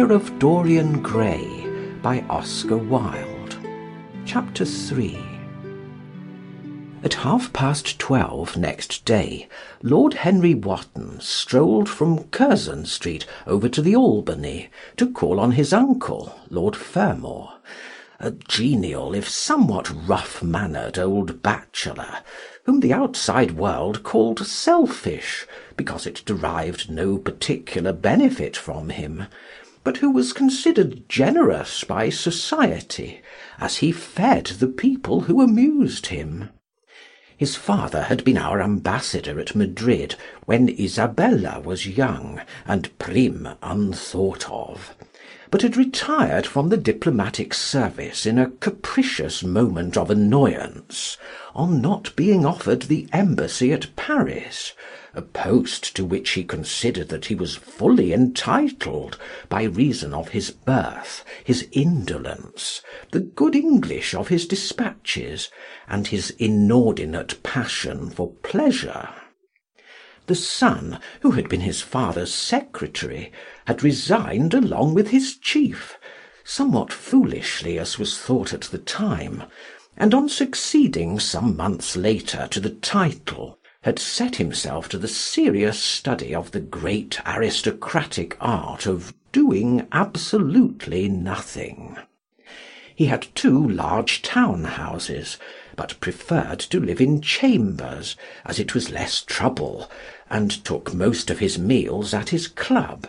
Picture of Dorian Gray by Oscar Wilde. Chapter 3 At half past twelve next day, Lord Henry Wotton strolled from Curzon Street over to the Albany to call on his uncle, Lord Fermor, a genial if somewhat rough mannered old bachelor, whom the outside world called selfish because it derived no particular benefit from him, but who was considered generous by society, as he fed the people who amused him. His father had been our ambassador at Madrid when Isabella was young and Prim unthought of but had retired from the diplomatic service in a capricious moment of annoyance, on not being offered the embassy at Paris, a post to which he considered that he was fully entitled by reason of his birth, his indolence, the good English of his despatches, and his inordinate passion for pleasure. The son, who had been his father's secretary, had resigned along with his chief, somewhat foolishly as was thought at the time, and on succeeding some months later to the title, had set himself to the serious study of the great aristocratic art of doing absolutely nothing. He had two large town houses, but preferred to live in chambers, as it was less trouble, and took most of his meals at his club.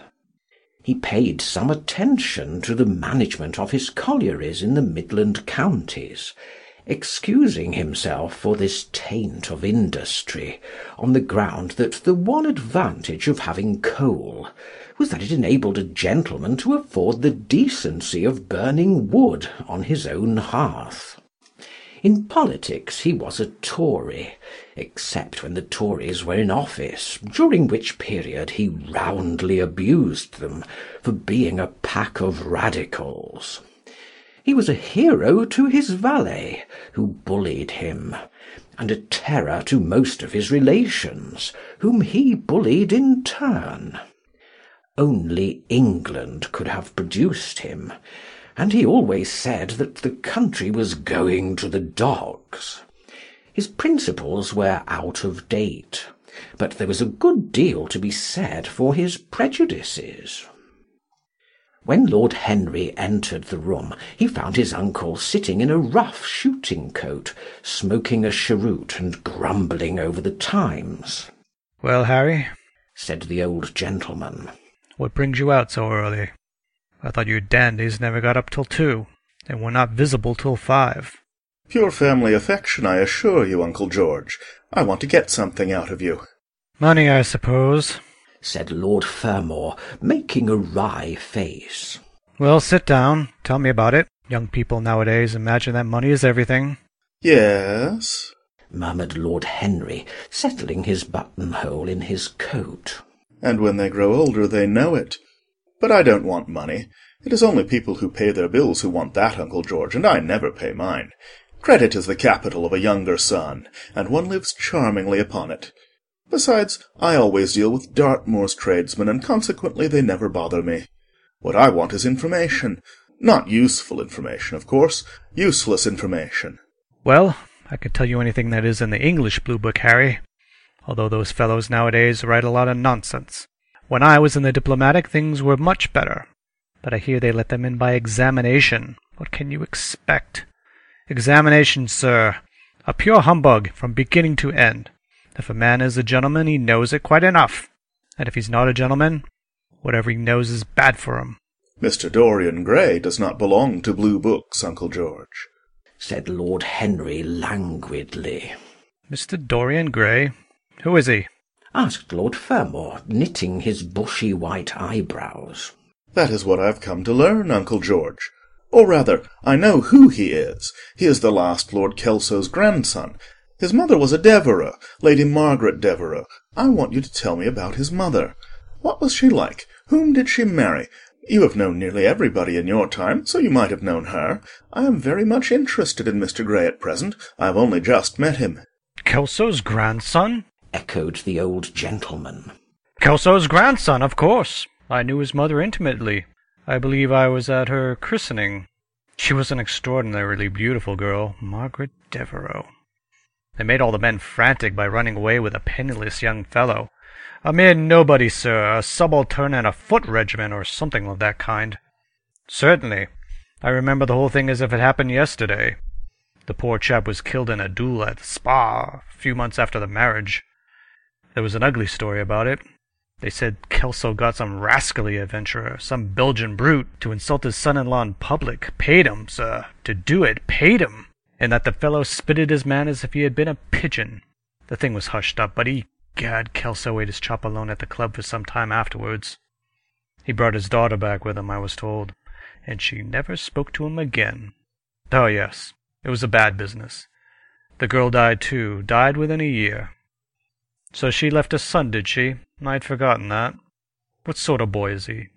He paid some attention to the management of his collieries in the Midland counties, excusing himself for this taint of industry on the ground that the one advantage of having coal was that it enabled a gentleman to afford the decency of burning wood on his own hearth. In politics he was a Tory, except when the Tories were in office, during which period he roundly abused them for being a pack of Radicals. He was a hero to his valet, who bullied him, and a terror to most of his relations, whom he bullied in turn. Only England could have produced him and he always said that the country was going to the dogs. His principles were out of date, but there was a good deal to be said for his prejudices. When Lord Henry entered the room, he found his uncle sitting in a rough shooting coat, smoking a cheroot and grumbling over the Times. Well, Harry, said the old gentleman, what brings you out so early? I thought you dandies never got up till two, and were not visible till five. Pure family affection, I assure you, Uncle George. I want to get something out of you. Money, I suppose, said Lord Fermor, making a wry face. Well, sit down. Tell me about it. Young people nowadays imagine that money is everything. Yes, murmured Lord Henry, settling his buttonhole in his coat. And when they grow older they know it. But I don't want money. It is only people who pay their bills who want that, Uncle George, and I never pay mine. Credit is the capital of a younger son, and one lives charmingly upon it. Besides, I always deal with Dartmoor's tradesmen, and consequently they never bother me. What I want is information. Not useful information, of course. Useless information. Well, I can tell you anything that is in the English Blue Book, Harry. Although those fellows nowadays write a lot of nonsense. When I was in the diplomatic, things were much better. But I hear they let them in by examination. What can you expect? Examination, sir. A pure humbug from beginning to end. If a man is a gentleman, he knows it quite enough. And if he's not a gentleman, whatever he knows is bad for him. Mr. Dorian Gray does not belong to blue books, Uncle George, said Lord Henry languidly. Mr. Dorian Gray? Who is he? asked Lord Fermor, knitting his bushy white eyebrows. That is what I've come to learn, Uncle George. Or rather, I know who he is. He is the last Lord Kelso's grandson. His mother was a Devereux, Lady Margaret Devereux. I want you to tell me about his mother. What was she like? Whom did she marry? You have known nearly everybody in your time, so you might have known her. I am very much interested in Mr. Gray at present. I have only just met him. Kelso's grandson? echoed the old gentleman. Kelso's grandson, of course. I knew his mother intimately. I believe I was at her christening. She was an extraordinarily beautiful girl, Margaret Devereux. They made all the men frantic by running away with a penniless young fellow. A mere nobody, sir, a subaltern in a foot regiment, or something of that kind. Certainly. I remember the whole thing as if it happened yesterday. The poor chap was killed in a duel at Spa a few months after the marriage. There was an ugly story about it. They said Kelso got some rascally adventurer, some Belgian brute, to insult his son-in-law in public. Paid him, sir, to do it. Paid him. And that the fellow spitted his man as if he had been a pigeon. The thing was hushed up, but he, gad, Kelso ate his chop alone at the club for some time afterwards. He brought his daughter back with him, I was told, and she never spoke to him again. Oh, yes, it was a bad business. The girl died, too, died within a year. So she left a son, did she? I'd forgotten that. What sort of boy is he?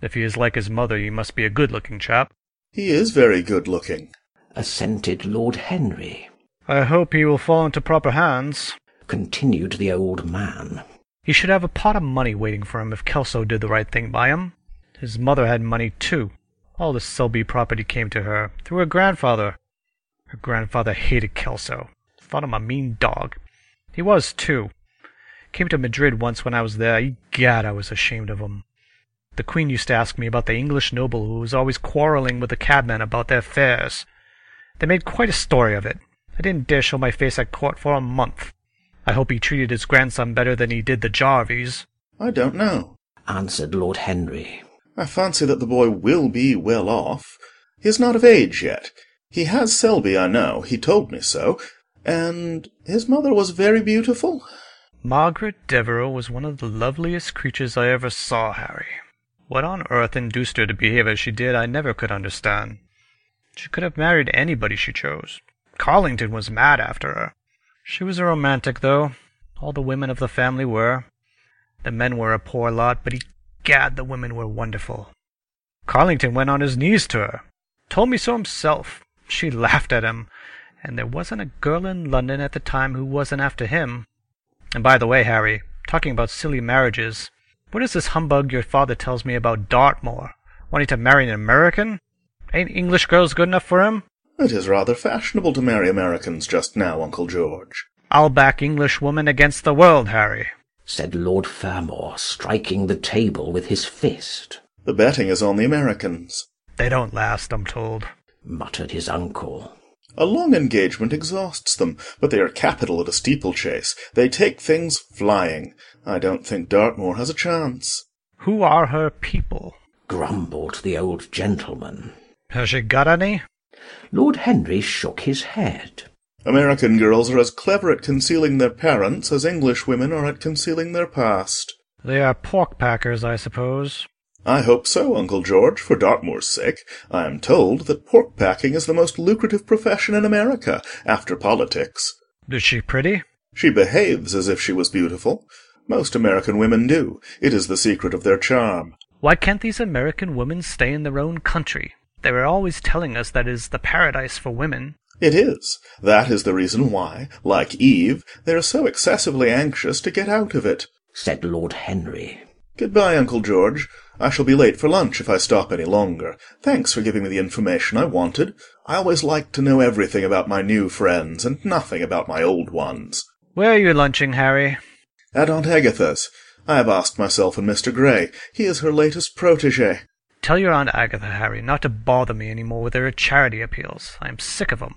If he is like his mother, he must be a good-looking chap. He is very good-looking, assented Lord Henry. I hope he will fall into proper hands, continued the old man. He should have a pot of money waiting for him if Kelso did the right thing by him. His mother had money, too. All the Selby property came to her, through her grandfather. Her grandfather hated Kelso, thought him a mean dog. He was, too. Came to Madrid once when I was there. Egad, I was ashamed of him. The Queen used to ask me about the English noble who was always quarrelling with the cabmen about their fares. They made quite a story of it. I didn't dare show my face at court for a month. I hope he treated his grandson better than he did the Jarvies. I don't know, answered Lord Henry. I fancy that the boy will be well off. He is not of age yet. He has Selby, I know. He told me so. And his mother was very beautiful? Margaret Devereux was one of the loveliest creatures I ever saw, Harry. What on earth induced her to behave as she did I never could understand. She could have married anybody she chose. Carlington was mad after her. She was a romantic, though. All the women of the family were. The men were a poor lot, but egad, the women were wonderful. Carlington went on his knees to her. Told me so himself. She laughed at him. And there wasn't a girl in London at the time who wasn't after him. And by the way, Harry, talking about silly marriages, what is this humbug your father tells me about Dartmoor? Wanting to marry an American? Ain't English girls good enough for him? It is rather fashionable to marry Americans just now, Uncle George. I'll back English woman against the world, Harry, said Lord Fermor, striking the table with his fist. The betting is on the Americans. They don't last, I'm told, muttered his uncle. A long engagement exhausts them, but they are capital at a steeplechase. They take things flying. I don't think Dartmoor has a chance. Who are her people? grumbled the old gentleman. Has she got any? Lord Henry shook his head. American girls are as clever at concealing their parents as English women are at concealing their past. They are pork packers, I suppose. I hope so, Uncle George, for Dartmoor's sake. I am told that pork packing is the most lucrative profession in America, after politics. Is she pretty? She behaves as if she was beautiful. Most American women do. It is the secret of their charm. Why can't these American women stay in their own country? They were always telling us that is the paradise for women. It is. That is the reason why, like Eve, they are so excessively anxious to get out of it, said Lord Henry. Goodbye, Uncle George. I shall be late for lunch if I stop any longer. Thanks for giving me the information I wanted. I always like to know everything about my new friends, and nothing about my old ones. Where are you lunching, Harry? At Aunt Agatha's. I have asked myself and Mr. Gray. He is her latest protege. Tell your Aunt Agatha, Harry, not to bother me any more with her charity appeals. I am sick of 'em.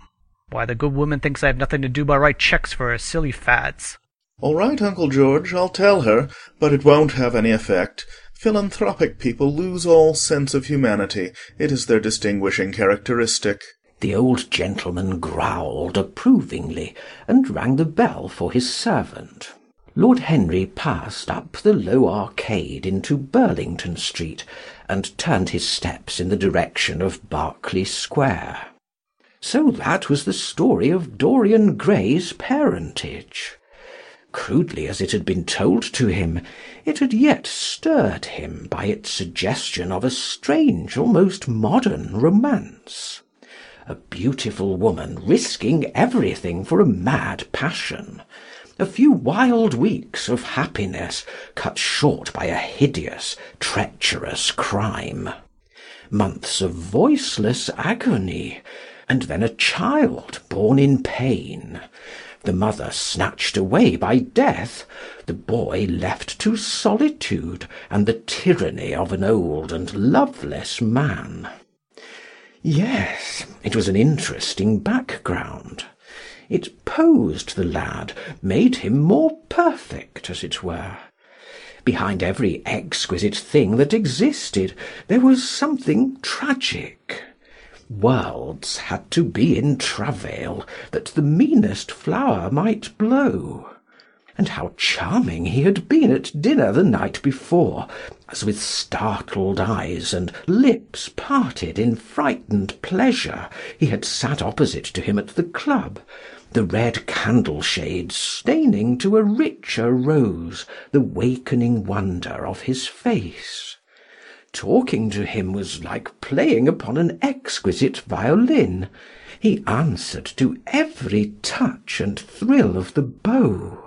Why, the good woman thinks I have nothing to do but write checks for her silly fads. All right, Uncle George, I'll tell her, but it won't have any effect. Philanthropic people lose all sense of humanity. It is their distinguishing characteristic. The old gentleman growled approvingly, and rang the bell for his servant. Lord Henry passed up the low arcade into Burlington Street, and turned his steps in the direction of Berkeley Square. So that was the story of Dorian Gray's parentage. Crudely as it had been told to him, it had yet stirred him by its suggestion of a strange, almost modern romance. A beautiful woman risking everything for a mad passion. A few wild weeks of happiness cut short by a hideous, treacherous crime. months of voiceless agony, and then a child born in pain, the mother snatched away by death, the boy left to solitude and the tyranny of an old and loveless man. Yes, it was an interesting background. It posed the lad, made him more perfect, as it were. Behind every exquisite thing that existed there was something tragic. Worlds had to be in travail that the meanest flower might blow. And how charming he had been at dinner the night before, as with startled eyes and lips parted in frightened pleasure he had sat opposite to him at the club, the red candle shades staining to a richer rose the wakening wonder of his face. Talking to him was like playing upon an exquisite violin. He answered to every touch and thrill of the bow.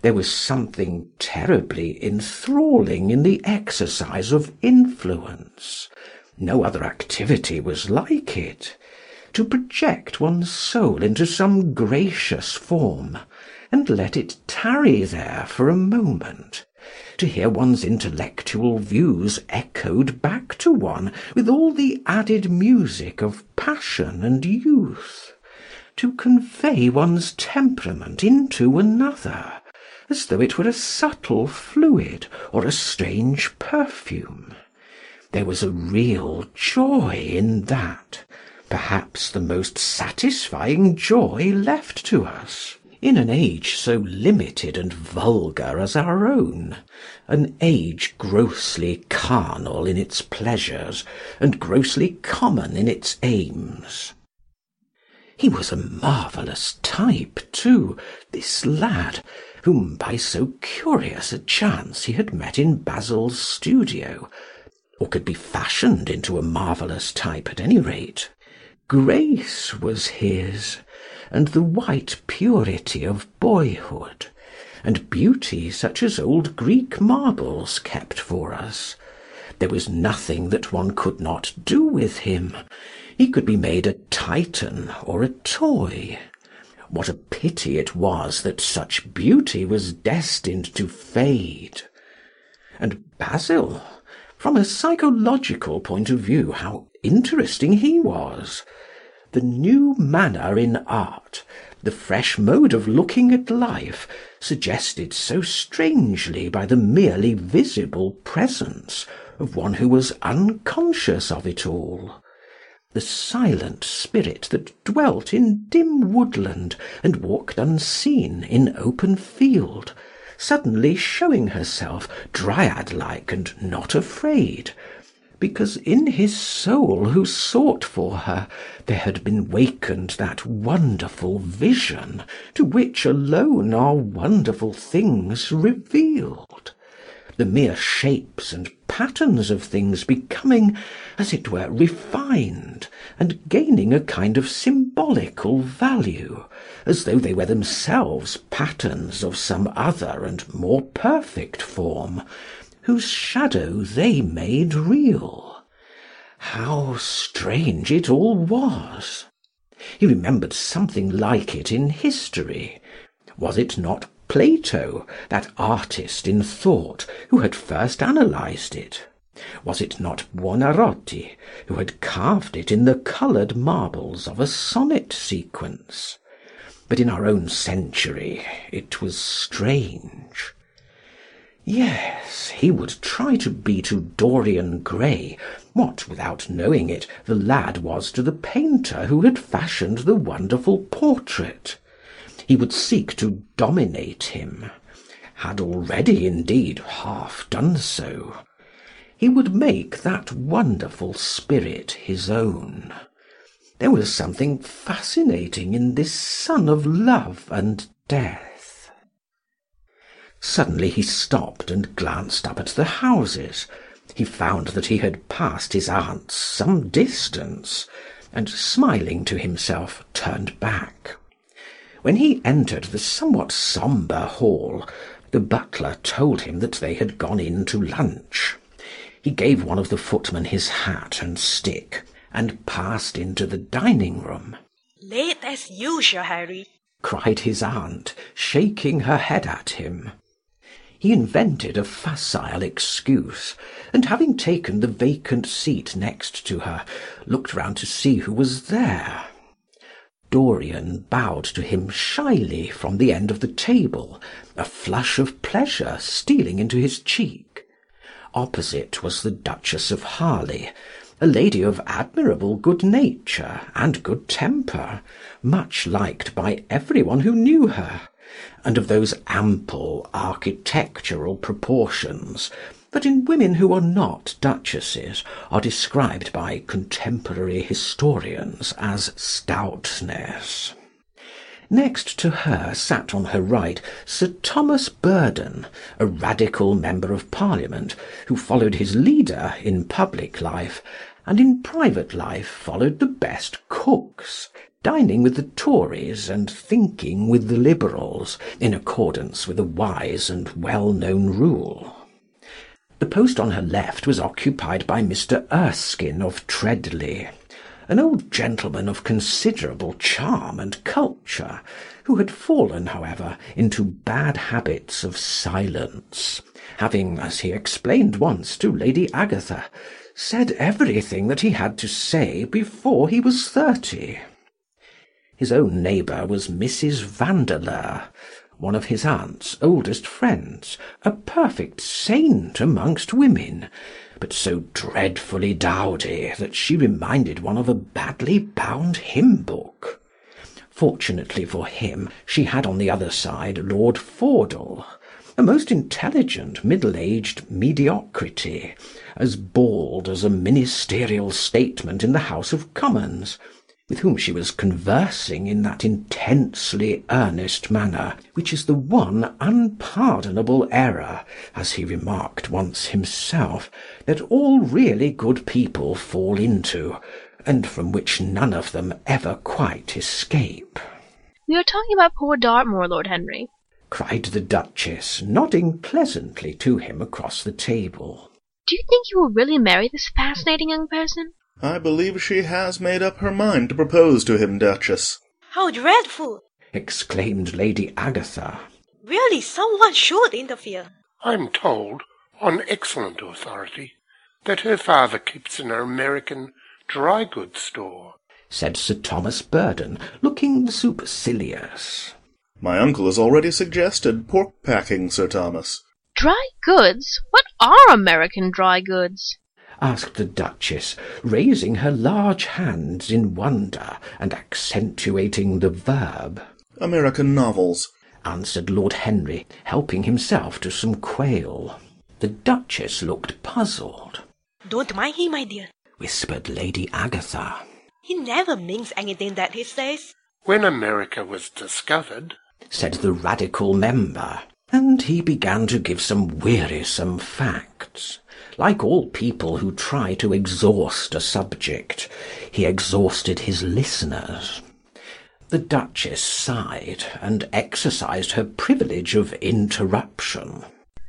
There was something terribly enthralling in the exercise of influence. No other activity was like it. To project one's soul into some gracious form, and let it tarry there for a moment, to hear one's intellectual views echoed back to one with all the added music of passion and youth, to convey one's temperament into another, as though it were a subtle fluid or a strange perfume. There was a real joy in that, perhaps the most satisfying joy left to us, in an age so limited and vulgar as our own, an age grossly carnal in its pleasures, and grossly common in its aims. He was a marvellous type, too, this lad, whom by so curious a chance he had met in Basil's studio, or could be fashioned into a marvellous type at any rate. Grace was his, and the white purity of boyhood, and beauty such as old Greek marbles kept for us. There was nothing that one could not do with him. He could be made a Titan or a toy. What a pity it was that such beauty was destined to fade. And Basil, from a psychological point of view, how interesting he was! The new manner in art, the fresh mode of looking at life, suggested so strangely by the merely visible presence of one who was unconscious of it all the silent spirit that dwelt in dim woodland and walked unseen in open field, suddenly showing herself dryad like and not afraid, because in his soul who sought for her there had been wakened that wonderful vision to which alone are wonderful things revealed the mere shapes and patterns of things becoming, as it were, refined, and gaining a kind of symbolical value, as though they were themselves patterns of some other and more perfect form, whose shadow they made real. How strange it all was! He remembered something like it in history. Was it not Plato, that artist in thought, who had first analysed it? Was it not Buonarroti who had carved it in the coloured marbles of a sonnet sequence? But in our own century it was strange. Yes, he would try to be to Dorian Gray what, without knowing it, the lad was to the painter who had fashioned the wonderful portrait. He would seek to dominate him had already, indeed, half done so. He would make that wonderful spirit his own. There was something fascinating in this son of love and death. Suddenly he stopped and glanced up at the houses. He found that he had passed his aunt's some distance, and smiling to himself, turned back. When he entered the somewhat sombre hall, the butler told him that they had gone in to lunch. He gave one of the footmen his hat and stick, and passed into the dining room. Late as usual, Harry, cried his aunt, shaking her head at him. He invented a facile excuse, and having taken the vacant seat next to her, looked round to see who was there. Dorian bowed to him shyly from the end of the table, a flush of pleasure stealing into his cheek. Opposite was the Duchess of Harley, a lady of admirable good nature and good temper, much liked by every one who knew her, and of those ample architectural proportions that in women who are not duchesses are described by contemporary historians as stoutness. Next to her sat on her right Sir Thomas Burdon, a Radical Member of Parliament, who followed his leader in public life, and in private life followed the best cooks, dining with the Tories and thinking with the Liberals, in accordance with a wise and well known rule. The post on her left was occupied by Mr. Erskine of Treadley, an old gentleman of considerable charm and culture, who had fallen, however, into bad habits of silence, having, as he explained once to Lady Agatha, said everything that he had to say before he was thirty. His own neighbour was Mrs. Vandeleur, one of his aunt's oldest friends, a perfect saint amongst women, but so dreadfully dowdy that she reminded one of a badly bound hymn book. Fortunately for him, she had on the other side Lord Faudel, a most intelligent middle-aged mediocrity, as bald as a ministerial statement in the House of Commons, with whom she was conversing in that intensely earnest manner which is the one unpardonable error, as he remarked once himself, that all really good people fall into, and from which none of them ever quite escape. We are talking about poor Dartmoor, Lord Henry cried the Duchess, nodding pleasantly to him across the table. Do you think you will really marry this fascinating young person? I believe she has made up her mind to propose to him, Duchess. How dreadful! exclaimed Lady Agatha. Really, someone should interfere. I'm told, on excellent authority, that her father keeps an American dry goods store, said Sir Thomas Burdon, looking supercilious. My uncle has already suggested pork packing, Sir Thomas. Dry goods? What are American dry goods? Asked the Duchess, raising her large hands in wonder and accentuating the verb. American novels, answered Lord Henry, helping himself to some quail. The Duchess looked puzzled. Don't mind him, my dear, whispered Lady Agatha. He never means anything that he says. When America was discovered, said the Radical member, and he began to give some wearisome facts. Like all people who try to exhaust a subject, he exhausted his listeners. The Duchess sighed, and exercised her privilege of interruption.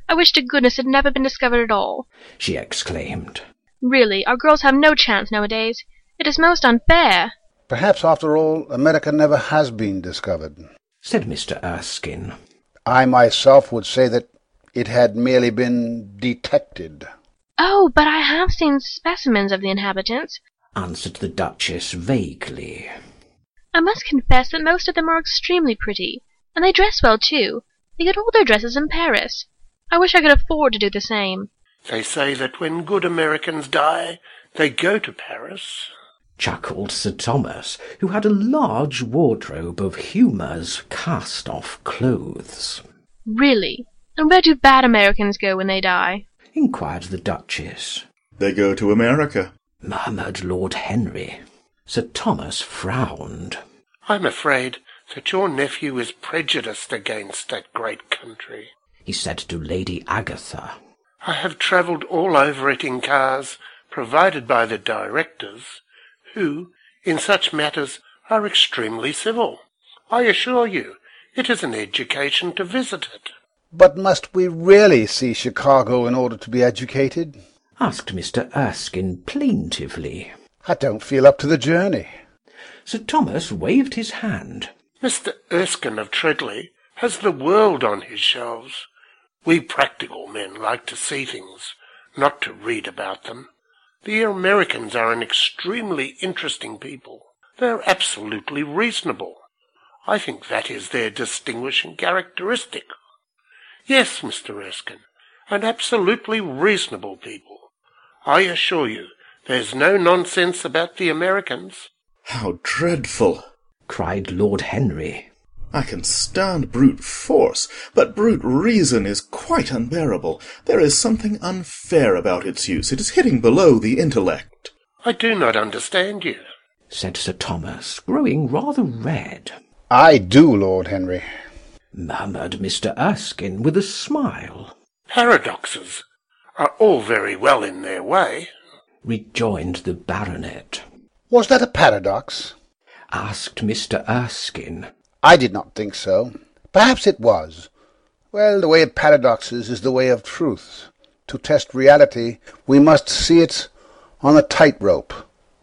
I wish to goodness it had never been discovered at all, she exclaimed. Really, our girls have no chance nowadays. It is most unfair. Perhaps, after all, America never has been discovered said Mr. Erskine. I myself would say that it had merely been detected. Oh, but I have seen specimens of the inhabitants, answered the Duchess vaguely. I must confess that most of them are extremely pretty, and they dress well too. They get all their dresses in Paris. I wish I could afford to do the same. They say that when good Americans die, they go to Paris chuckled Sir Thomas, who had a large wardrobe of Humour's cast-off clothes. Really? And where do bad Americans go when they die? Inquired the Duchess. They go to America, murmured Lord Henry. Sir Thomas frowned. I'm afraid that your nephew is prejudiced against that great country, he said to Lady Agatha. I have travelled all over it in cars provided by the directors, who, in such matters, are extremely civil. I assure you, it is an education to visit it. But must we really see Chicago in order to be educated? asked Mr. Erskine plaintively. I don't feel up to the journey. Sir Thomas waved his hand. Mr. Erskine of Treadley has the world on his shelves. We practical men like to see things, not to read about them. The Americans are an extremely interesting people. They're absolutely reasonable. I think that is their distinguishing characteristic. Yes, Mr. Erskine, and absolutely reasonable people. I assure you, there's no nonsense about the Americans. How dreadful! cried Lord Henry. I can stand brute force, but brute reason is quite unbearable. There is something unfair about its use. It is hitting below the intellect. I do not understand you, said Sir Thomas, growing rather red. I do, Lord Henry, murmured Mr. Erskine with a smile. Paradoxes are all very well in their way, rejoined the baronet. Was that a paradox? asked Mr. Erskine. I did not think so. Perhaps it was. Well, the way of paradoxes is the way of truth. To test reality, we must see it on a tightrope.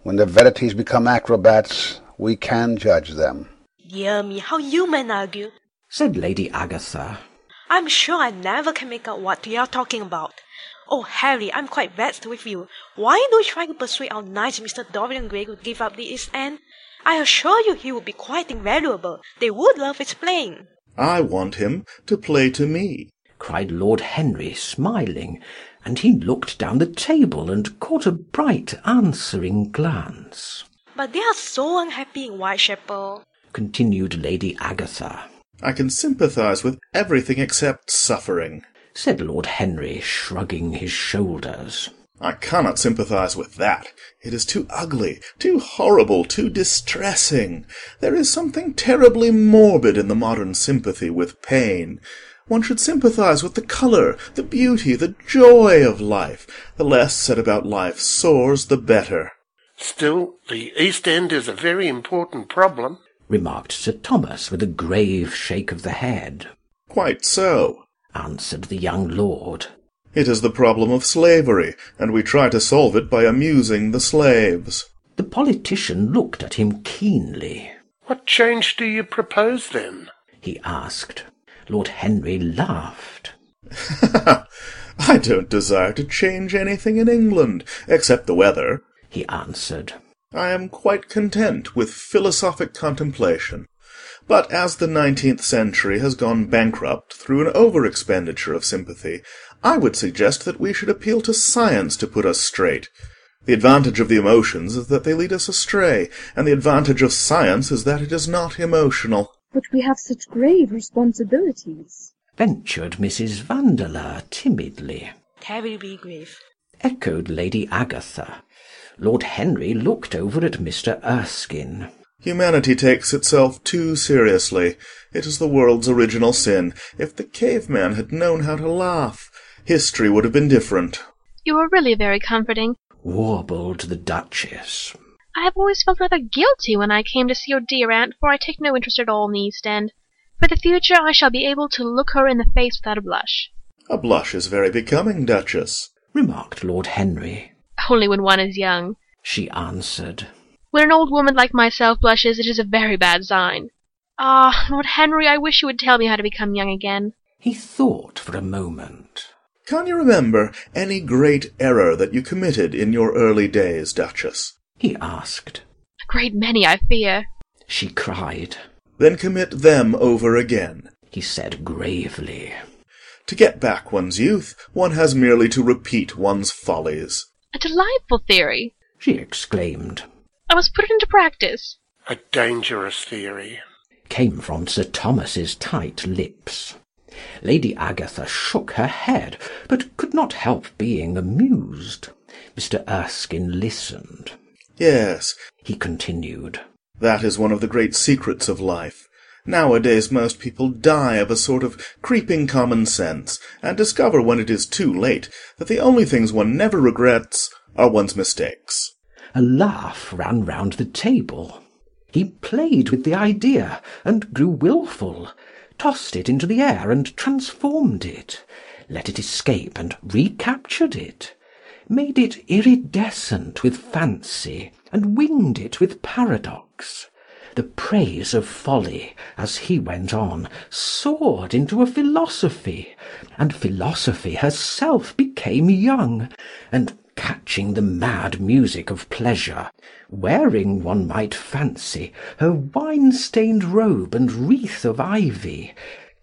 When the verities become acrobats, we can judge them. Dear me, how you men argue, said Lady Agatha. I'm sure I never can make out what you're talking about. Oh, Harry, I'm quite vexed with you. Why don't you try to persuade our nice Mr. Dorian Gray to give up the East End? I assure you he would be quite invaluable. They would love his playing. I want him to play to me, cried Lord Henry, smiling, and he looked down the table and caught a bright answering glance. But they are so unhappy in Whitechapel, continued Lady Agatha. I can sympathise with everything except suffering, said Lord Henry, shrugging his shoulders. I cannot sympathise with that. It is too ugly, too horrible, too distressing. There is something terribly morbid in the modern sympathy with pain. One should sympathise with the colour, the beauty, the joy of life. The less said about life sores, the better. Still, the East End is a very important problem, remarked Sir Thomas with a grave shake of the head. Quite so, answered the young lord. It is the problem of slavery, and we try to solve it by amusing the slaves. The politician looked at him keenly. What change do you propose, then? he asked. Lord Henry laughed. I don't desire to change anything in England, except the weather, he answered. I am quite content with philosophic contemplation. But as the nineteenth century has gone bankrupt through an over expenditure of sympathy, I would suggest that we should appeal to science to put us straight. The advantage of the emotions is that they lead us astray, and the advantage of science is that it is not emotional. But we have such grave responsibilities, ventured Mrs. Vandeleur timidly. Terribly grave, echoed Lady Agatha. Lord Henry looked over at Mr. Erskine. Humanity takes itself too seriously. It is the world's original sin. If the caveman had known how to laugh, history would have been different. You are really very comforting, warbled the Duchess. I have always felt rather guilty when I came to see your dear aunt, for I take no interest at all in the East End. For the future I shall be able to look her in the face without a blush. A blush is very becoming, Duchess, remarked Lord Henry. Only when one is young, she answered. When an old woman like myself blushes, it is a very bad sign. Ah, Lord Henry, I wish you would tell me how to become young again. He thought for a moment. Can you remember any great error that you committed in your early days, Duchess? he asked. A great many, I fear. She cried. Then commit them over again, he said gravely. To get back one's youth, one has merely to repeat one's follies. A delightful theory, she exclaimed. I must put it into practice. A dangerous theory, came from Sir Thomas's tight lips. Lady Agatha shook her head, but could not help being amused. Mr. Erskine listened. Yes, he continued. That is one of the great secrets of life. Nowadays most people die of a sort of creeping common sense, and discover when it is too late that the only things one never regrets are one's mistakes. A laugh ran round the table. He played with the idea, and grew wilful, tossed it into the air and transformed it, let it escape and recaptured it, made it iridescent with fancy, and winged it with paradox. The praise of folly, as he went on, soared into a philosophy, and philosophy herself became young, and catching the mad music of pleasure, wearing, one might fancy, her wine stained robe and wreath of ivy,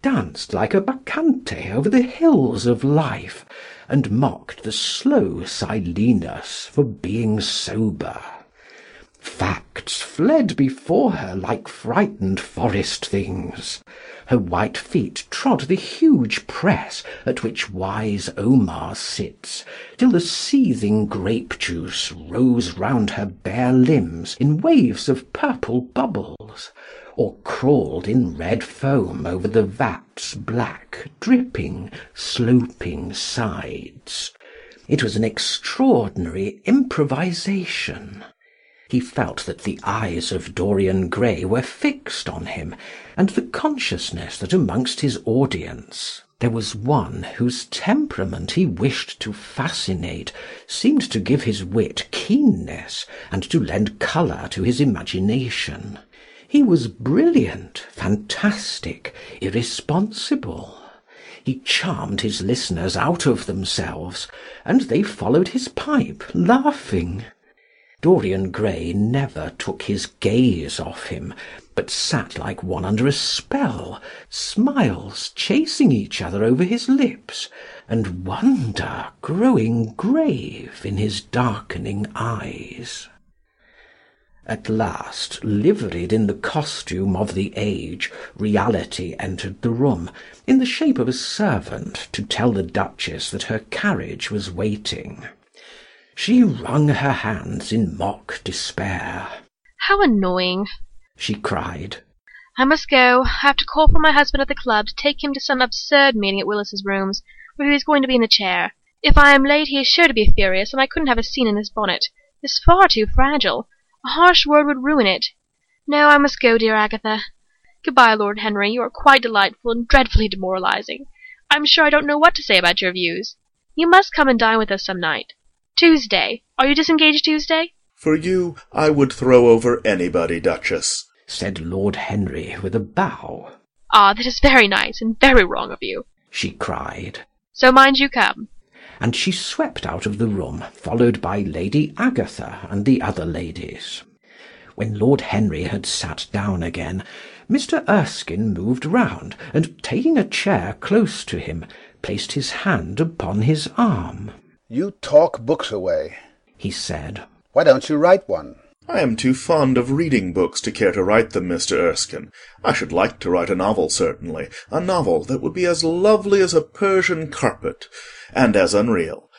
danced like a bacchante over the hills of life, and mocked the slow Silenus for being sober. Facts fled before her like frightened forest things. Her white feet trod the huge press at which wise Omar sits, till the seething grape juice rose round her bare limbs in waves of purple bubbles, or crawled in red foam over the vat's black, dripping, sloping sides. It was an extraordinary improvisation. He felt that the eyes of Dorian Gray were fixed on him, and the consciousness that amongst his audience there was one whose temperament he wished to fascinate seemed to give his wit keenness and to lend colour to his imagination. He was brilliant, fantastic, irresponsible. He charmed his listeners out of themselves, and they followed his pipe, laughing. Dorian Gray never took his gaze off him, but sat like one under a spell, smiles chasing each other over his lips, and wonder growing grave in his darkening eyes. At last, liveried in the costume of the age, reality entered the room, in the shape of a servant, to tell the Duchess that her carriage was waiting. She wrung her hands in mock despair. How annoying! she cried. I must go. I have to call for my husband at the club to take him to some absurd meeting at Willis's Rooms, where he is going to be in the chair. If I am late he is sure to be furious, and I couldn't have a scene in this bonnet. It is far too fragile. A harsh word would ruin it. No, I must go, dear Agatha. Good-bye, Lord Henry. You are quite delightful and dreadfully demoralizing. I'm sure I don't know what to say about your views. You must come and dine with us some night. Tuesday. Are you disengaged Tuesday? For you, I would throw over anybody, Duchess, said Lord Henry with a bow. Ah, that is very nice and very wrong of you, she cried. So mind you come. And she swept out of the room, followed by Lady Agatha and the other ladies. When Lord Henry had sat down again, Mr. Erskine moved round, and taking a chair close to him, placed his hand upon his arm. You talk books away, he said. Why don't you write one? I am too fond of reading books to care to write them, Mr. Erskine. I should like to write a novel, certainly, a novel that would be as lovely as a Persian carpet, and as unreal.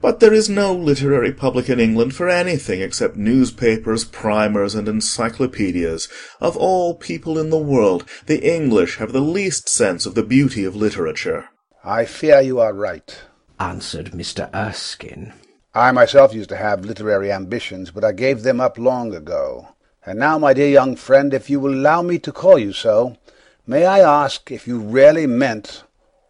But there is no literary public in England for anything except newspapers, primers, and encyclopedias. Of all people in the world, the English have the least sense of the beauty of literature. I fear you are right answered Mr. Erskine. I myself used to have literary ambitions, but I gave them up long ago. And now, my dear young friend, if you will allow me to call you so, may I ask if you really meant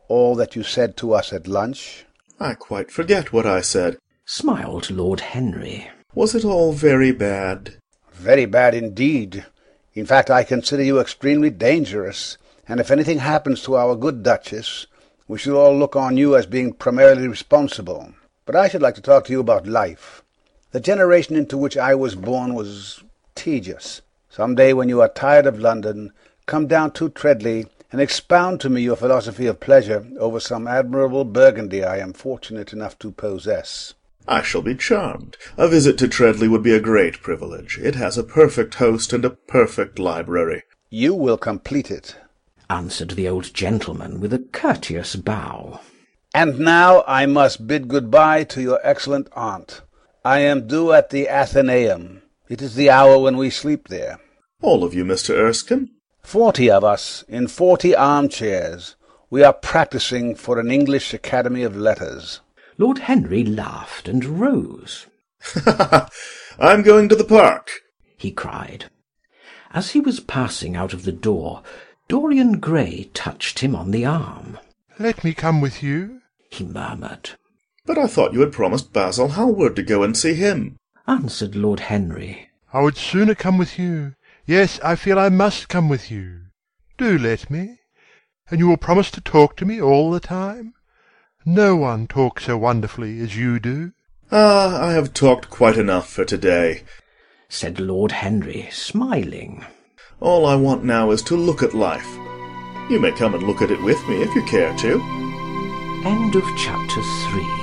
all that you said to us at lunch? I quite forget what I said, smiled Lord Henry. Was it all very bad? Very bad indeed. In fact, I consider you extremely dangerous, and if anything happens to our good Duchess, we should all look on you as being primarily responsible. But I should like to talk to you about life. The generation into which I was born was tedious. Some day when you are tired of London, come down to Treadley and expound to me your philosophy of pleasure over some admirable Burgundy I am fortunate enough to possess. I shall be charmed. A visit to Treadley would be a great privilege. It has a perfect host and a perfect library. You will complete it answered the old gentleman with a courteous bow. And now I must bid good-bye to your excellent aunt. I am due at the Athenaeum. It is the hour when we sleep there. All of you, Mr. Erskine? Forty of us, in forty armchairs. We are practising for an English Academy of Letters. Lord Henry laughed and rose. I'm going to the park, he cried. As he was passing out of the door, Dorian Gray touched him on the arm. "Let me come with you," he murmured. But I thought you had promised Basil Hallward to go and see him, answered Lord Henry. I would sooner come with you. Yes, I feel I must come with you. Do let me. And you will promise to talk to me all the time? No one talks so wonderfully as you do. Ah, I have talked quite enough for to-day, said Lord Henry, smiling. All I want now is to look at life. You may come and look at it with me if you care to. End of chapter 3